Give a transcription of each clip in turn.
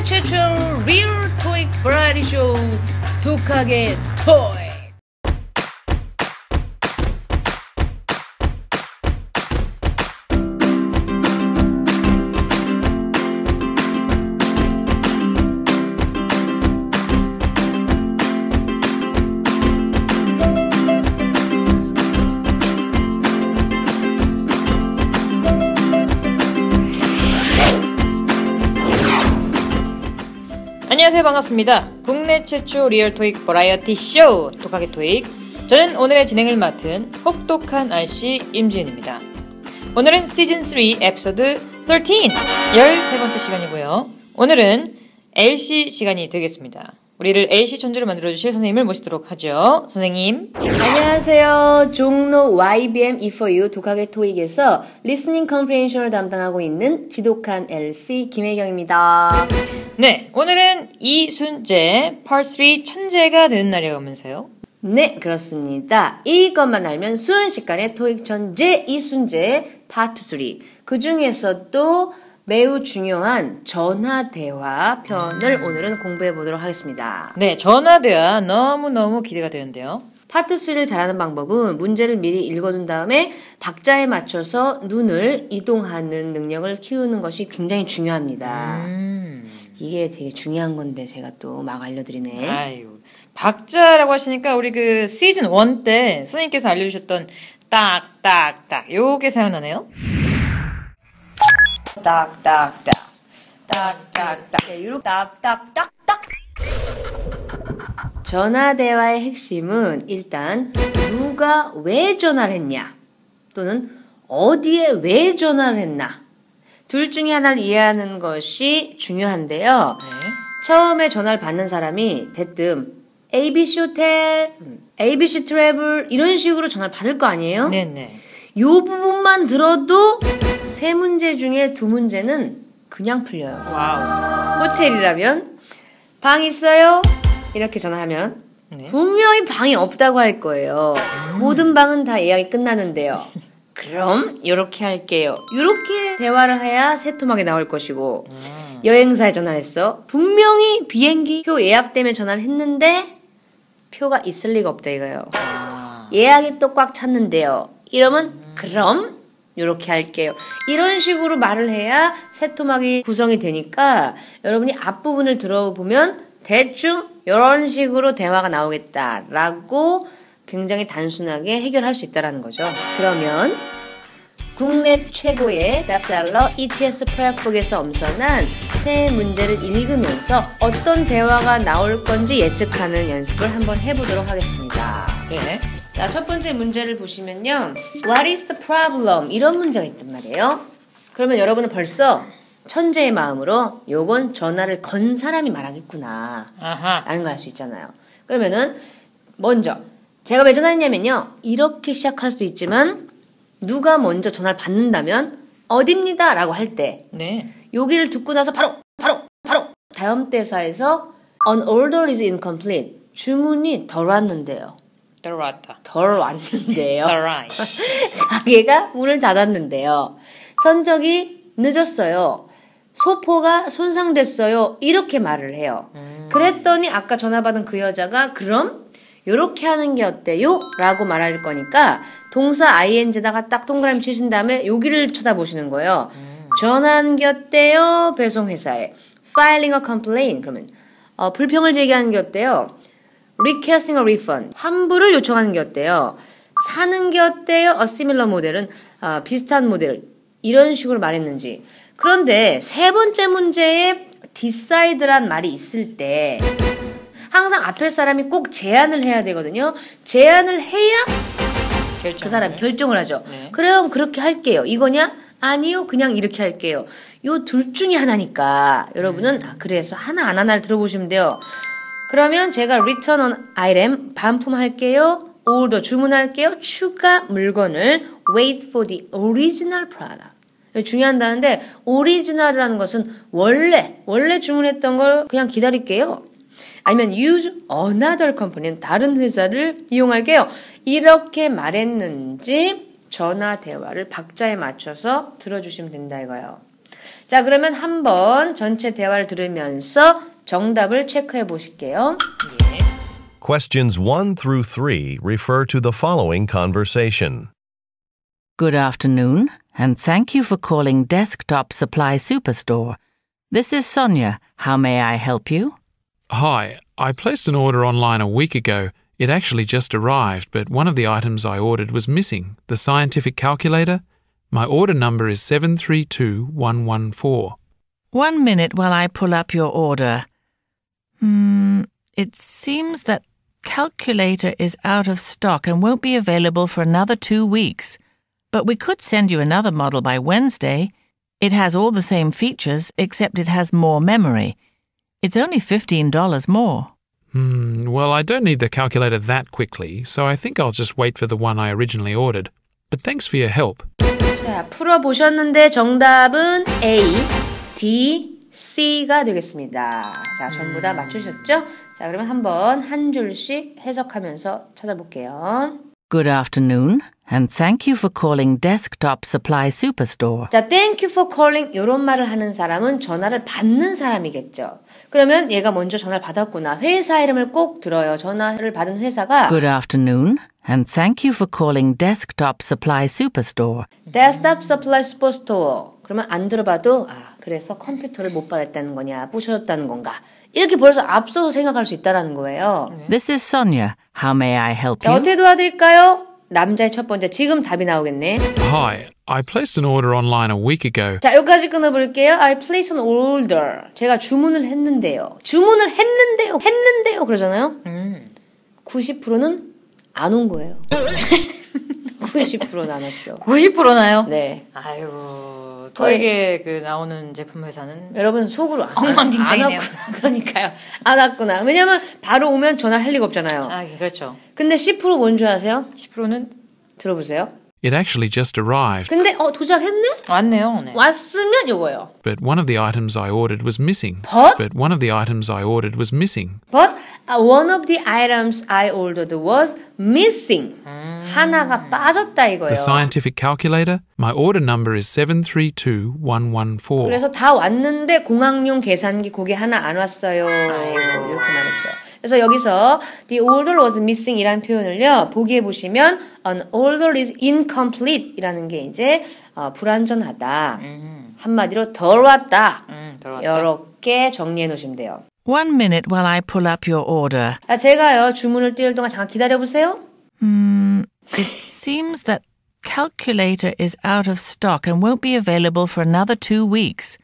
국내 최초 리얼 토익 버라이티 쇼 독하게 토익 안녕하세요 반갑습니다. 국내 최초 리얼 토익 버라이어티 쇼 독하게 토익. 저는 오늘의 진행을 맡은 혹독한 RC 임지은입니다. 오늘은 시즌 3 에피소드 13 13번째 시간이고요. 오늘은 LC 시간이 되겠습니다. 우리를 LC 천재로 만들어주실 선생님을 모시도록 하죠. 선생님. 안녕하세요. 종로 YBM E4U 독하게 토익에서 listening comprehension을 담당하고 있는 지독한 LC 김혜경입니다. 네 오늘은 이순재 Part 3 천재가 되는 날이라면서요 네, 그렇습니다. 이것만 알면 순식간에 토익 천재 이순재 파트 3. 그 중에서도 매우 중요한 전화 대화 편을 오늘은 공부해 보도록 하겠습니다. 네 전화 대화 너무너무 기대가 되는데요 파트 3를 잘하는 방법은 문제를 미리 읽어둔 다음에 박자에 맞춰서 눈을 이동하는 능력을 키우는 것이 굉장히 중요합니다. 음. 이게 되게 중요한 건데 제가 또 막 알려드리네. 아유, 박자라고 하시니까 우리 그 시즌 1 때 선생님께서 알려주셨던 딱, 딱, 딱, 요게 생각나네요? 딱딱딱 딱딱딱 이렇게 딱딱딱딱 전화 대화의 핵심은 일단 누가 왜 전화를 했냐 또는 어디에 왜 전화를 했나 둘 중에 하나를 이해하는 것이 중요한데요. 처음에 전화를 받는 사람이 대뜸 ABC 호텔, ABC travel 이런 식으로 전화를 받을 거 아니에요? 네네. 요 부분만 들어도 세 문제 중에 두 문제는 그냥 풀려요. Wow. 호텔이라면 방 있어요? 이렇게 전화하면 네. 분명히 방이 없다고 할 거예요. 모든 방은 다 예약이 끝났는데요. 그럼 이렇게 할게요. 이렇게 대화를 해야 새토막이 나올 것이고 여행사에 전화를 했어. 분명히 비행기 표 예약 때문에 전화를 했는데 표가 있을 리가 없다 이거예요. 아, 예약이 또 꽉 찼는데요. 이러면 그럼 이렇게 할게요. 이런 식으로 말을 해야 새 토막이 구성이 되니까 여러분이 앞부분을 들어보면 대충 이런 식으로 대화가 나오겠다라고 굉장히 단순하게 해결할 수 있다라는 거죠. 그러면 국내 최고의 베스트셀러 ETS 프랩북에서 엄선한 새 문제를 읽으면서 어떤 대화가 나올 건지 예측하는 연습을 한번 해보도록 하겠습니다. 네. 자, 첫 번째 문제를 보시면요. What is the problem? 이런 문제가 있단 말이에요. 그러면 여러분은 벌써 천재의 마음으로 요건 전화를 건 사람이 말하겠구나. 아하. 라는 걸 알 수 있잖아요. 그러면은 먼저 제가 왜 전화했냐면요. 이렇게 시작할 수도 있지만 누가 먼저 전화를 받는다면 어딥니다 라고 할 때 네. 여기를 듣고 나서 바로 바로 바로 다음 대사에서 An order is incomplete. 주문이 덜 왔는데요. 들어왔다. 덜 왔는데요. Alright. 가게가 문을 닫았는데요. 선적이 늦었어요. 소포가 손상됐어요. 이렇게 말을 해요. 그랬더니 아까 전화 받은 그 여자가 그럼 요렇게 하는 게 어때요? 라고 말할 거니까 동사 ing에다가 딱 동그라미 치신 다음에 여기를 쳐다보시는 거예요. 전화하는 게 어때요? 배송회사에. filing a complaint. 그러면 어, 불평을 제기하는 게 어때요? requesting a refund. 환불을 요청하는 게 어때요? 사는 게 어때요? a similar 모델은 아, 비슷한 모델. 이런 식으로 말했는지. 그런데 세 번째 문제에 decide란 말이 있을 때 항상 앞에 사람이 꼭 제안을 해야 되거든요. 제안을 해야. 그 사람이 결정을 하죠. 네. 그래요, 그렇게 할게요. 이거냐? 아니요, 그냥 이렇게 할게요. 요 둘 중에 하나니까 여러분은 아, 그래서 하나 안 하나를 들어보시면 돼요. 그러면 제가 return on item 반품할게요. order 주문할게요. 추가 물건을 wait for the original product. 중요한다는데 오리지널이라는 것은 원래 원래 주문했던 걸 그냥 기다릴게요. 아니면 use another company 다른 회사를 이용할게요. 이렇게 말했는지 전화 대화를 박자에 맞춰서 들어주시면 된다 이거예요. 자, 그러면 한번 전체 대화를 들으면서 정답을 체크해 보실게요. Questions 1 through 3 refer to the following conversation. Good afternoon, and thank you for calling Desktop Supply Superstore. This is Sonia. How may I help you? Hi, I placed an order online a week ago. It actually just arrived, but one of the items I ordered was missing the scientific calculator. My order number is 732114. One minute while I pull up your order. Hmm, it seems that calculator is out of stock and won't be available for another two weeks. But we could send you another model by Wednesday. It has all the same features, except it has more memory. It's only $15 more. Hmm, well, I don't need the calculator that quickly, so I think I'll just wait for the one I originally ordered. But thanks for your help. 자, 풀어보셨는데 정답은 A, D, C가 되겠습니다. 자, 전부 다 맞추셨죠? 자, 그러면 한번 한 줄씩 해석하면서 찾아볼게요. Good afternoon, And thank you for calling Desktop Supply Superstore. 자, thank you for calling 이런 말을 하는 사람은 전화를 받는 사람이겠죠. 그러면 얘가 먼저 전화를 받았구나. 회사 이름을 꼭 들어요. 전화를 받은 회사가 Good afternoon, and thank you for calling Desktop Supply Superstore. Desktop Supply Superstore. 그러면 안 들어봐도 아, 그래서 컴퓨터를 못 받았다는 거냐, 부셔졌다는 건가. 이렇게 벌써 앞서서 생각할 수 있다라는 거예요. This is Sonia. How may I help 자, you? 어떻게 도와드릴까요? 남자의 첫 번째. 지금 답이 나오겠네. Hi, I placed an order online a week ago. 자, 여기까지 끊어볼게요. I place an order. 제가 주문을 했는데요. 주문을 했는데요. 했는데요. 그러잖아요. 90%는 안 온 거예요. 90%는 안 왔어. 90%나요? 네. 아이고, 토익에 그 나오는 제품 회사는 여러분 속으로 안, 엉망진창이네요. 안 왔구나. 그러니까요. 안 왔구나. 왜냐면 바로 오면 전화를 할 리가 없잖아요. 아, 그렇죠. 근데 10%뭔 줄 아세요? 10%는 들어보세요. It actually just arrived, 근데 어 도착했네? 왔네요. 네. 왔으면 요거예요. but one of the items I ordered was missing. But? But one of the items I ordered was missing. But uh, one of the items I ordered was missing. 하나가 빠졌다 이거예요. The scientific calculator? My order number is 732114. 그래서 다 왔는데 공학용 계산기 고게 하나 안 왔어요. 이렇게 말했죠. 그래서 여기서 the order was missing 이라는 표현을요. 보기에 보시면 an order is incomplete 이라는 게 이제 어, 불완전하다. 한마디로 덜 왔다. 음, 들어왔다. 이렇게 정리해 놓으시면 돼요. One minute while I pull up your order. 자, 제가요 주문을 띄울 동안 잠깐 기다려 보세요. Hmm, it seems that calculator is out of stock and won't be available for another two weeks.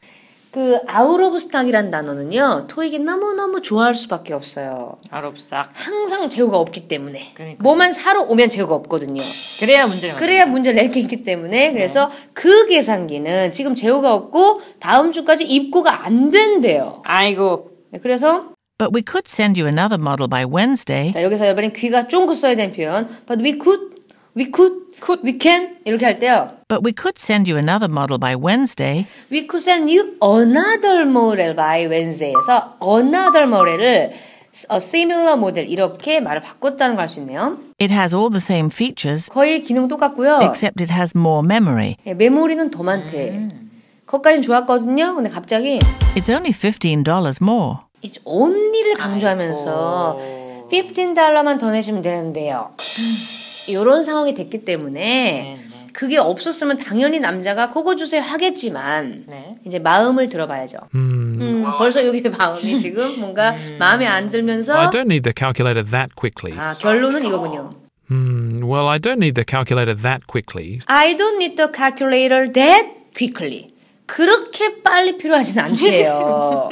그 out of stock이란 단어는요. 토익이 너무너무 좋아할 수밖에 없어요. Out of stock. 항상 재고가 없기 때문에. 그러니까요. 뭐만 사러 오면 재고가 없거든요. 그래야 문제를 그래야 문제를 낼 게 있기 때문에 그래서 그 계산기는 지금 재고가 없고 다음 주까지 입고가 안 된대요. 아이고. 네, 그래서 But we could send you another model by Wednesday. 자, 여기서 여러분이 귀가 쫑긋 써야 되는 표현 but we could, we could, could. we can 이렇게 할 때요. But we could send you another model by Wednesday. We could send you another model by Wednesday에서 another model을 a similar model 이렇게 말을 바꿨다는 걸 알 수 있네요. It has all the same features, 거의 기능 똑같고요. except it has more memory. 예, 메모리는 더 많대. 그것까진 좋았거든요. 근데 갑자기 It's only $15 more. It's only를 강조하면서 15달러만 더 내시면 되는데요. 이런 상황이 됐기 때문에 네, 네. 그게 없었으면 당연히 남자가 그거 주세요 하겠지만 네. 이제 마음을 들어봐야죠. Hmm. 음, 벌써 여기 마음이 지금 뭔가 마음에 안 들면서 I don't need the calculator that quickly. 아, 결론은 이거군요. Hmm, well, I don't need the calculator that quickly. I don't need the calculator that quickly. 그렇게 빨리 필요하진 않대요.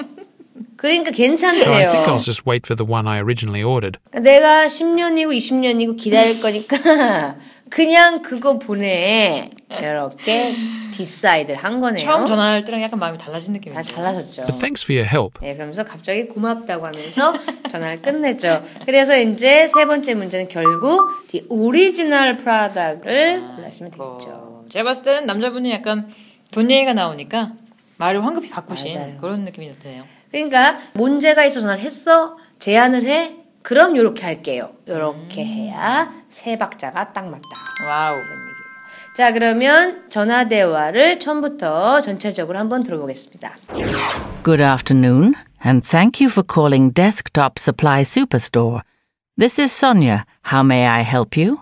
그러니까 So I think 괜찮대요. I'll just wait for the one I originally ordered. 내가 10년이고 20년이고 기다릴 거니까 그냥 그거 보내. 이렇게 decide를 한 거네요. 처음 전화할 때랑 약간 마음이 달라진 다 느낌이죠. 달라졌죠. But thanks for your help. 네, 그러면서 갑자기 고맙다고 하면서 전화를 끝냈죠. 그래서 이제 세 번째 문제는 결국 the original product을 골라시면 되겠죠. 어, 제가 봤을 때는 남자분이 약간 돈 얘기가 나오니까 말을 황급히 바꾸신 맞아요. 그런 느낌이 드네요. 그러니까 문제가 있어 전화를 했어 제안을 해 그럼 요렇게 할게요. 요렇게 해야 세 박자가 딱 맞다. 와우. 자, 그러면 전화 대화를 처음부터 전체적으로 한번 들어보겠습니다. Good afternoon, and thank you for calling Desktop Supply Superstore. This is Sonia. How may I help you?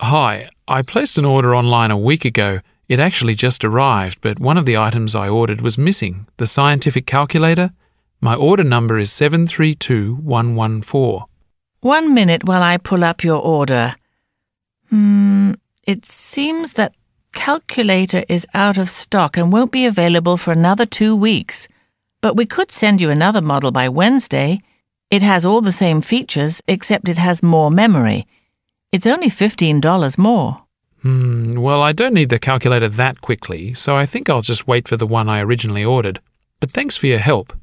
Hi, I placed an order online a week ago. It actually just arrived, but one of the items I ordered was missing the scientific calculator. My order number is 732114. One minute while I pull up your order. Hmm, it seems that calculator is out of stock and won't be available for another two weeks. But we could send you another model by Wednesday. It has all the same features, except it has more memory. It's only $15 more. Hmm, well, I don't need the calculator that quickly, so I think I'll just wait for the one I originally ordered. But thanks for your help.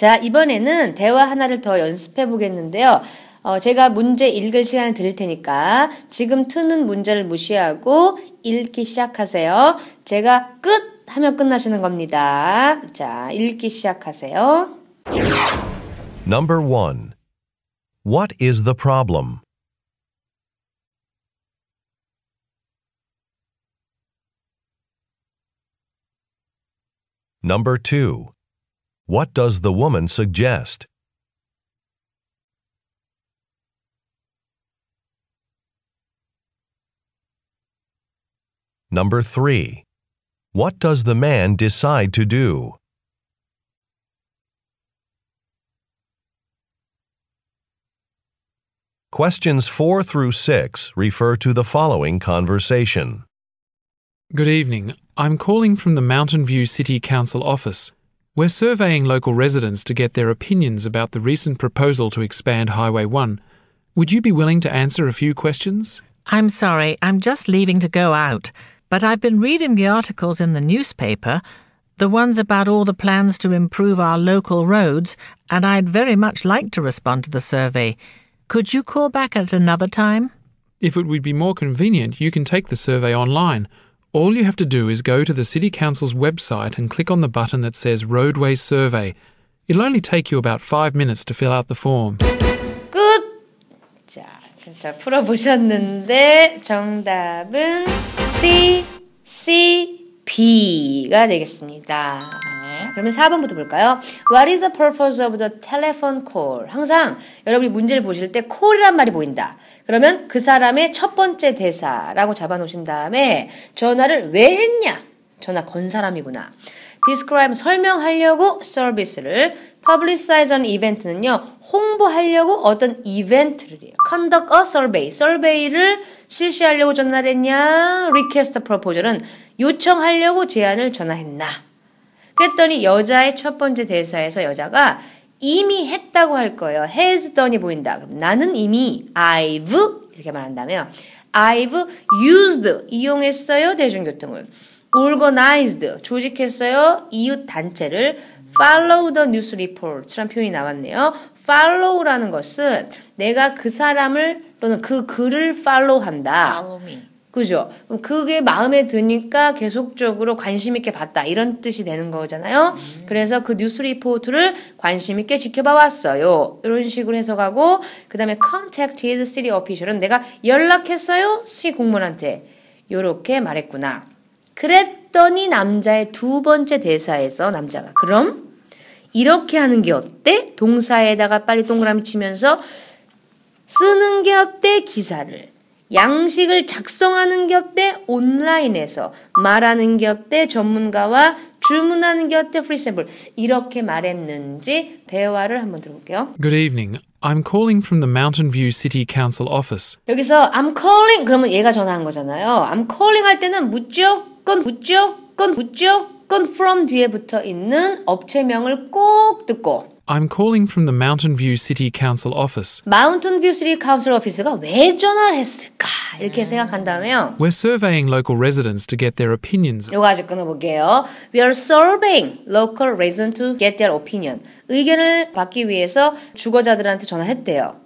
자, 이번에는 대화 하나를 더 연습해 보겠는데요. 어, 제가 문제 읽을 시간을 드릴 테니까 지금 트는 문제를 무시하고 읽기 시작하세요. 제가 끝 하면 끝나시는 겁니다. 자, 읽기 시작하세요. Number 1. What is the problem? Number 2. What does the woman suggest? Number 3. What does the man decide to do? Questions 4 through 6 refer to the following conversation. Good evening. I'm calling from the Mountain View City Council office. We're surveying local residents to get their opinions about the recent proposal to expand Highway 1. Would you be willing to answer a few questions? I'm sorry, I'm just leaving to go out. But I've been reading the articles in the newspaper, the ones about all the plans to improve our local roads, and I'd very much like to respond to the survey. Could you call back at another time? If it would be more convenient, you can take the survey online. All you have to do is go to the City Council's website and click on the button that says Roadway Survey. It'll only take you about five minutes to fill out the form. 끝! 자, 자, 풀어보셨는데, 정답은 C, C, B가 되겠습니다. 자, 그러면 4번부터 볼까요? What is the purpose of the telephone call? 항상 여러분이 문제를 보실 때 call이란 말이 보인다. 그러면 그 사람의 첫 번째 대사라고 잡아놓으신 다음에 전화를 왜 했냐? 전화 건 사람이구나. describe 설명하려고 서비스를 publicize an event는요 홍보하려고 어떤 이벤트를 conduct a survey survey를 실시하려고 전화를 했냐 request proposal은 요청하려고 제안을 전화했나 그랬더니 여자의 첫 번째 대사에서 여자가 이미 했다고 할 거예요. has done이 보인다. 그럼 나는 이미 I've 이렇게 말한다면 I've used 이용했어요 대중교통을. Organized 조직했어요 이웃 단체를 follow the news report라는 표현이 나왔네요. follow라는 것은 내가 그 사람을 또는 그 글을 follow한다. 그죠? 그럼 그게 마음에 드니까 계속적으로 관심 있게 봤다. 이런 뜻이 되는 거잖아요. 그래서 그 뉴스 리포트를 관심 있게 지켜봐 왔어요. 이런 식으로 해석하고, 그 다음에 contacted city official은 내가 연락했어요. 시 공무원한테. 요렇게 말했구나. 그랬더니 남자의 두 번째 대사에서 남자가, 그럼? 이렇게 하는 게 어때? 동사에다가 빨리 동그라미 치면서 쓰는 게 어때? 기사를. 양식을 작성하는 게 어때? 온라인에서 말하는 게 어때? 전문가와 주문하는 게 어때? Free sample 이렇게 말했는지 대화를 한번 들어볼게요. Good evening. I'm calling from the Mountain View City Council office. 여기서 I'm calling 그러면 얘가 전화한 거잖아요. I'm calling 할 때는 무조건 무조건 무조건 from 뒤에 붙어 있는 업체명을 꼭 듣고 I'm calling from the Mountain View City Council office. Mountain View City Council office가 왜 전화를 했을까? 이렇게 생각한 다음에요. We're surveying local residents to get their opinions. 요거 아직 끊어볼게요. We are surveying local residents to get their opinion. 의견을 받기 위해서 주거자들한테 전화했대요.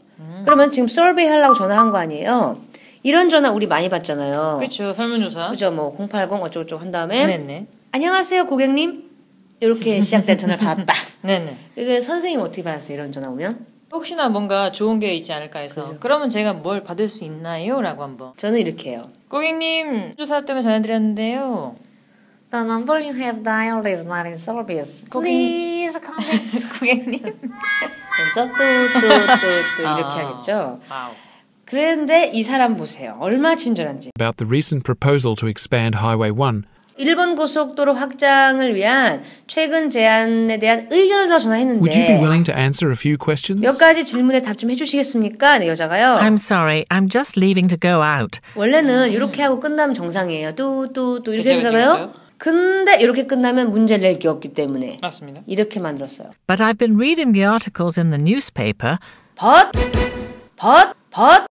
그러면 지금 survey 하려고 전화한 거 아니에요? 이런 전화 우리 많이 받잖아요. 그렇죠. 설문조사. 그죠? 뭐, 080 어쩌고저쩌고 한 다음에. 네네. 안녕하세요, 고객님. 이렇게 시작된 전화를 받았다. 네네. 이게 선생님 어떻게 받았어요, 이런 전화 오면? 혹시나 뭔가 좋은 게 있지 않을까 해서 그러면 제가 뭘 받을 수 있나요? 라고 한번 저는 이렇게 해요. 고객님 조사 때문에 전화드렸는데요 The number you have dialed is not in service. Please contact. 고객님 그래서 뚜뚜뚜뚜 이렇게 아. 하겠죠. 와우 그런데 이 사람 보세요. 얼마나 친절한지. About the recent proposal to expand Highway 1. 일본 고속도로 확장을 위한 최근 제안에 대한 의견을 더 Would you be 전화했는데 willing to answer a few questions? 몇 가지 질문에 답 좀 해주시겠습니까? 네, 여자가요. I'm sorry, I'm just leaving to go out. 원래는 이렇게 하고 끝나면 정상이에요. 뚜뚜뚜 이렇게. 그쵸. 근데 이렇게 끝나면 문제를 낼게 없기 때문에 맞습니다 이렇게 만들었어요. But I've been reading the articles in the newspaper. But, but, but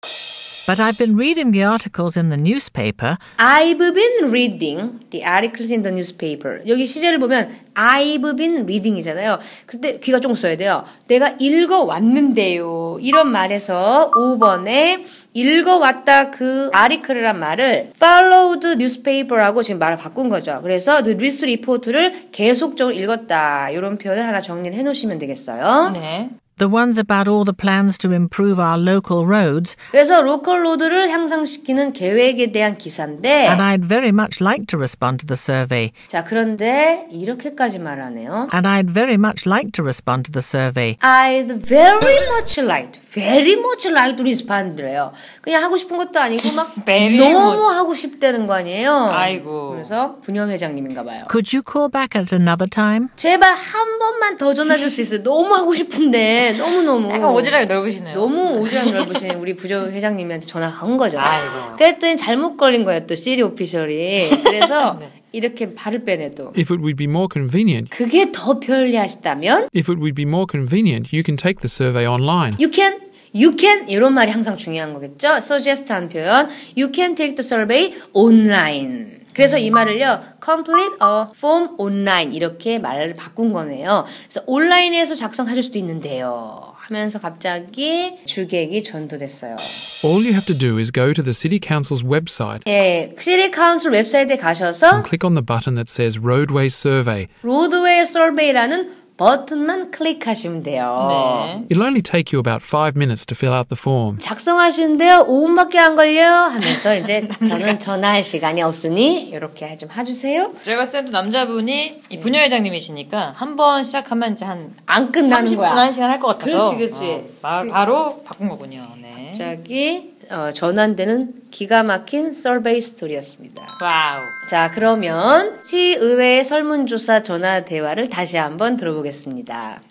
But I've been reading the articles in the newspaper. I've been reading the articles in the newspaper. 여기 시제를 보면 I've been reading이잖아요. 그때 귀가 쫑 써야 돼요. 내가 읽어왔는데요. 이런 말에서 5번에 읽어왔다 그 아리클이란 말을 followed newspaper하고 지금 말을 바꾼 거죠. 그래서 the news report를 계속적으로 읽었다. 이런 표현을 하나 정리를 해놓으시면 되겠어요. 네 The ones about all the plans to improve our local roads. 그래서 로컬 로드를 향상시키는 계획에 대한 기사인데 And I'd very much like to respond to the survey. 자 그런데 이렇게까지 말하네요. And I'd very much like to respond to the survey. I'd very much like, very much like to respond래요. 그냥 하고 싶은 것도 아니고 막 Very 너무 much. 하고 싶다는 거 아니에요. 아이고. 그래서 부녀 회장님인가 봐요. Could you call back at another time? 제발 한 번만 더 전화 줄 수 있어요. 너무 하고 싶은데 너무 너무. 약간 오지랖이 넓으시네요 너무 오지랖 넓으신 우리 부녀 회장님한테 전화한 거죠. 아이고. 그랬더니 잘못 걸린 거예요. 또 city official이. 그래서 네. 이렇게 발을 빼네 또. If it would be more convenient, 그게 더 편리하시다면 if it would be more convenient, you can take the survey online. You can, you can 이런 말이 항상 중요한 거겠죠. suggest 한 표현. You can take the survey online. 그래서 이 말을요, complete a form online 이렇게 말을 바꾼 거네요. 그래서 온라인에서 작성하실 수도 있는데요. 하면서 갑자기 주객이 전도됐어요. All you have to do is go to the City Council's website 예, city council 웹사이트에 가셔서 and click on the button that says Roadway Survey. Roadway Survey라는 버튼만 클릭하시면 돼요. 네. It'll only take you about five minutes to fill out the form. 작성하시는데요, 5분밖에 안 걸려 하면서 이제 저는 전화할 시간이 없으니 이렇게 좀 해주세요. 제가 봤을 때도 남자분이 이 부녀 회장님이시니까 한 번 시작하면 이제 한안 끝나는 30분 거야. 한 시간 할 것 같아서 그렇지, 그렇지. 어, 바, 바로 바꾼 거군요 네. 갑자기 어, 전환되는 기가 막힌 서베이 스토리였습니다. 와우 자, 그러면 시의회 설문조사 전화 대화를 다시 한번 들어보겠습니다.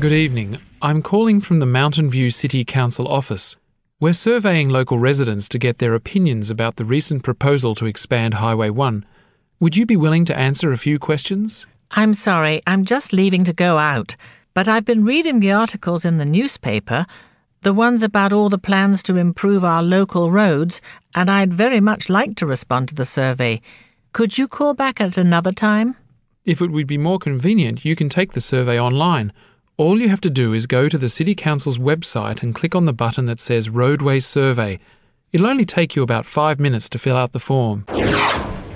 Good evening. I'm calling from the Mountain View City Council office. We're surveying local residents to get their opinions about the recent proposal to expand Highway 1. Would you be willing to answer a few questions? I'm sorry, I'm just leaving to go out. But I've been reading the articles in the newspaper, the ones about all the plans to improve our local roads, and I'd very much like to respond to the survey. Could you call back at another time? If it would be more convenient, you can take the survey online. All you have to do is go to the City Council's website and click on the button that says Roadway Survey. It'll only take you about five minutes to fill out the form.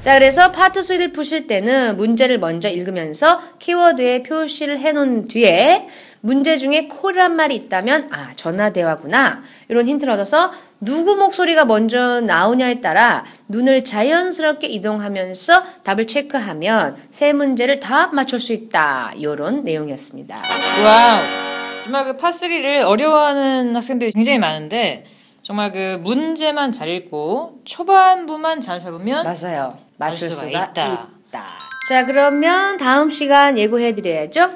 자, 그래서 파트 3를 푸실 때는 문제를 먼저 읽으면서 키워드에 표시를 해놓은 뒤에 문제 중에 call이란 말이 있다면 아, 전화 대화구나. 이런 힌트를 얻어서 누구 목소리가 먼저 나오냐에 따라 눈을 자연스럽게 이동하면서 답을 체크하면 세 문제를 다 맞출 수 있다. 이런 내용이었습니다. Wow 정말 그 파트 3를 어려워하는 학생들이 굉장히 많은데 정말 그 문제만 잘 읽고 초반부만 잘 잡으면 맞아요. 맞출 알 수가 수가 있다. 있다. 자, 그러면 다음 시간 예고해 드려야죠.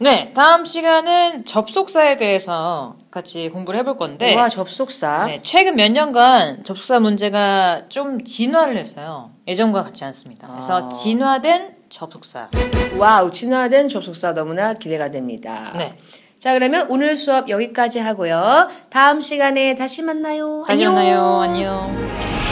네 다음 시간은 접속사에 대해서 같이 공부를 해볼 건데 와, 접속사. 네, 최근 몇 년간 접속사 문제가 좀 진화를 했어요. 예전과 같지 않습니다. 그래서 아. 진화된 접속사. Wow, 진화된 접속사 너무나 기대가 됩니다. 네. 자, 그러면 오늘 수업 여기까지 하고요. 다음 시간에 다시 만나요. 다시 안녕. 만나요. 안녕.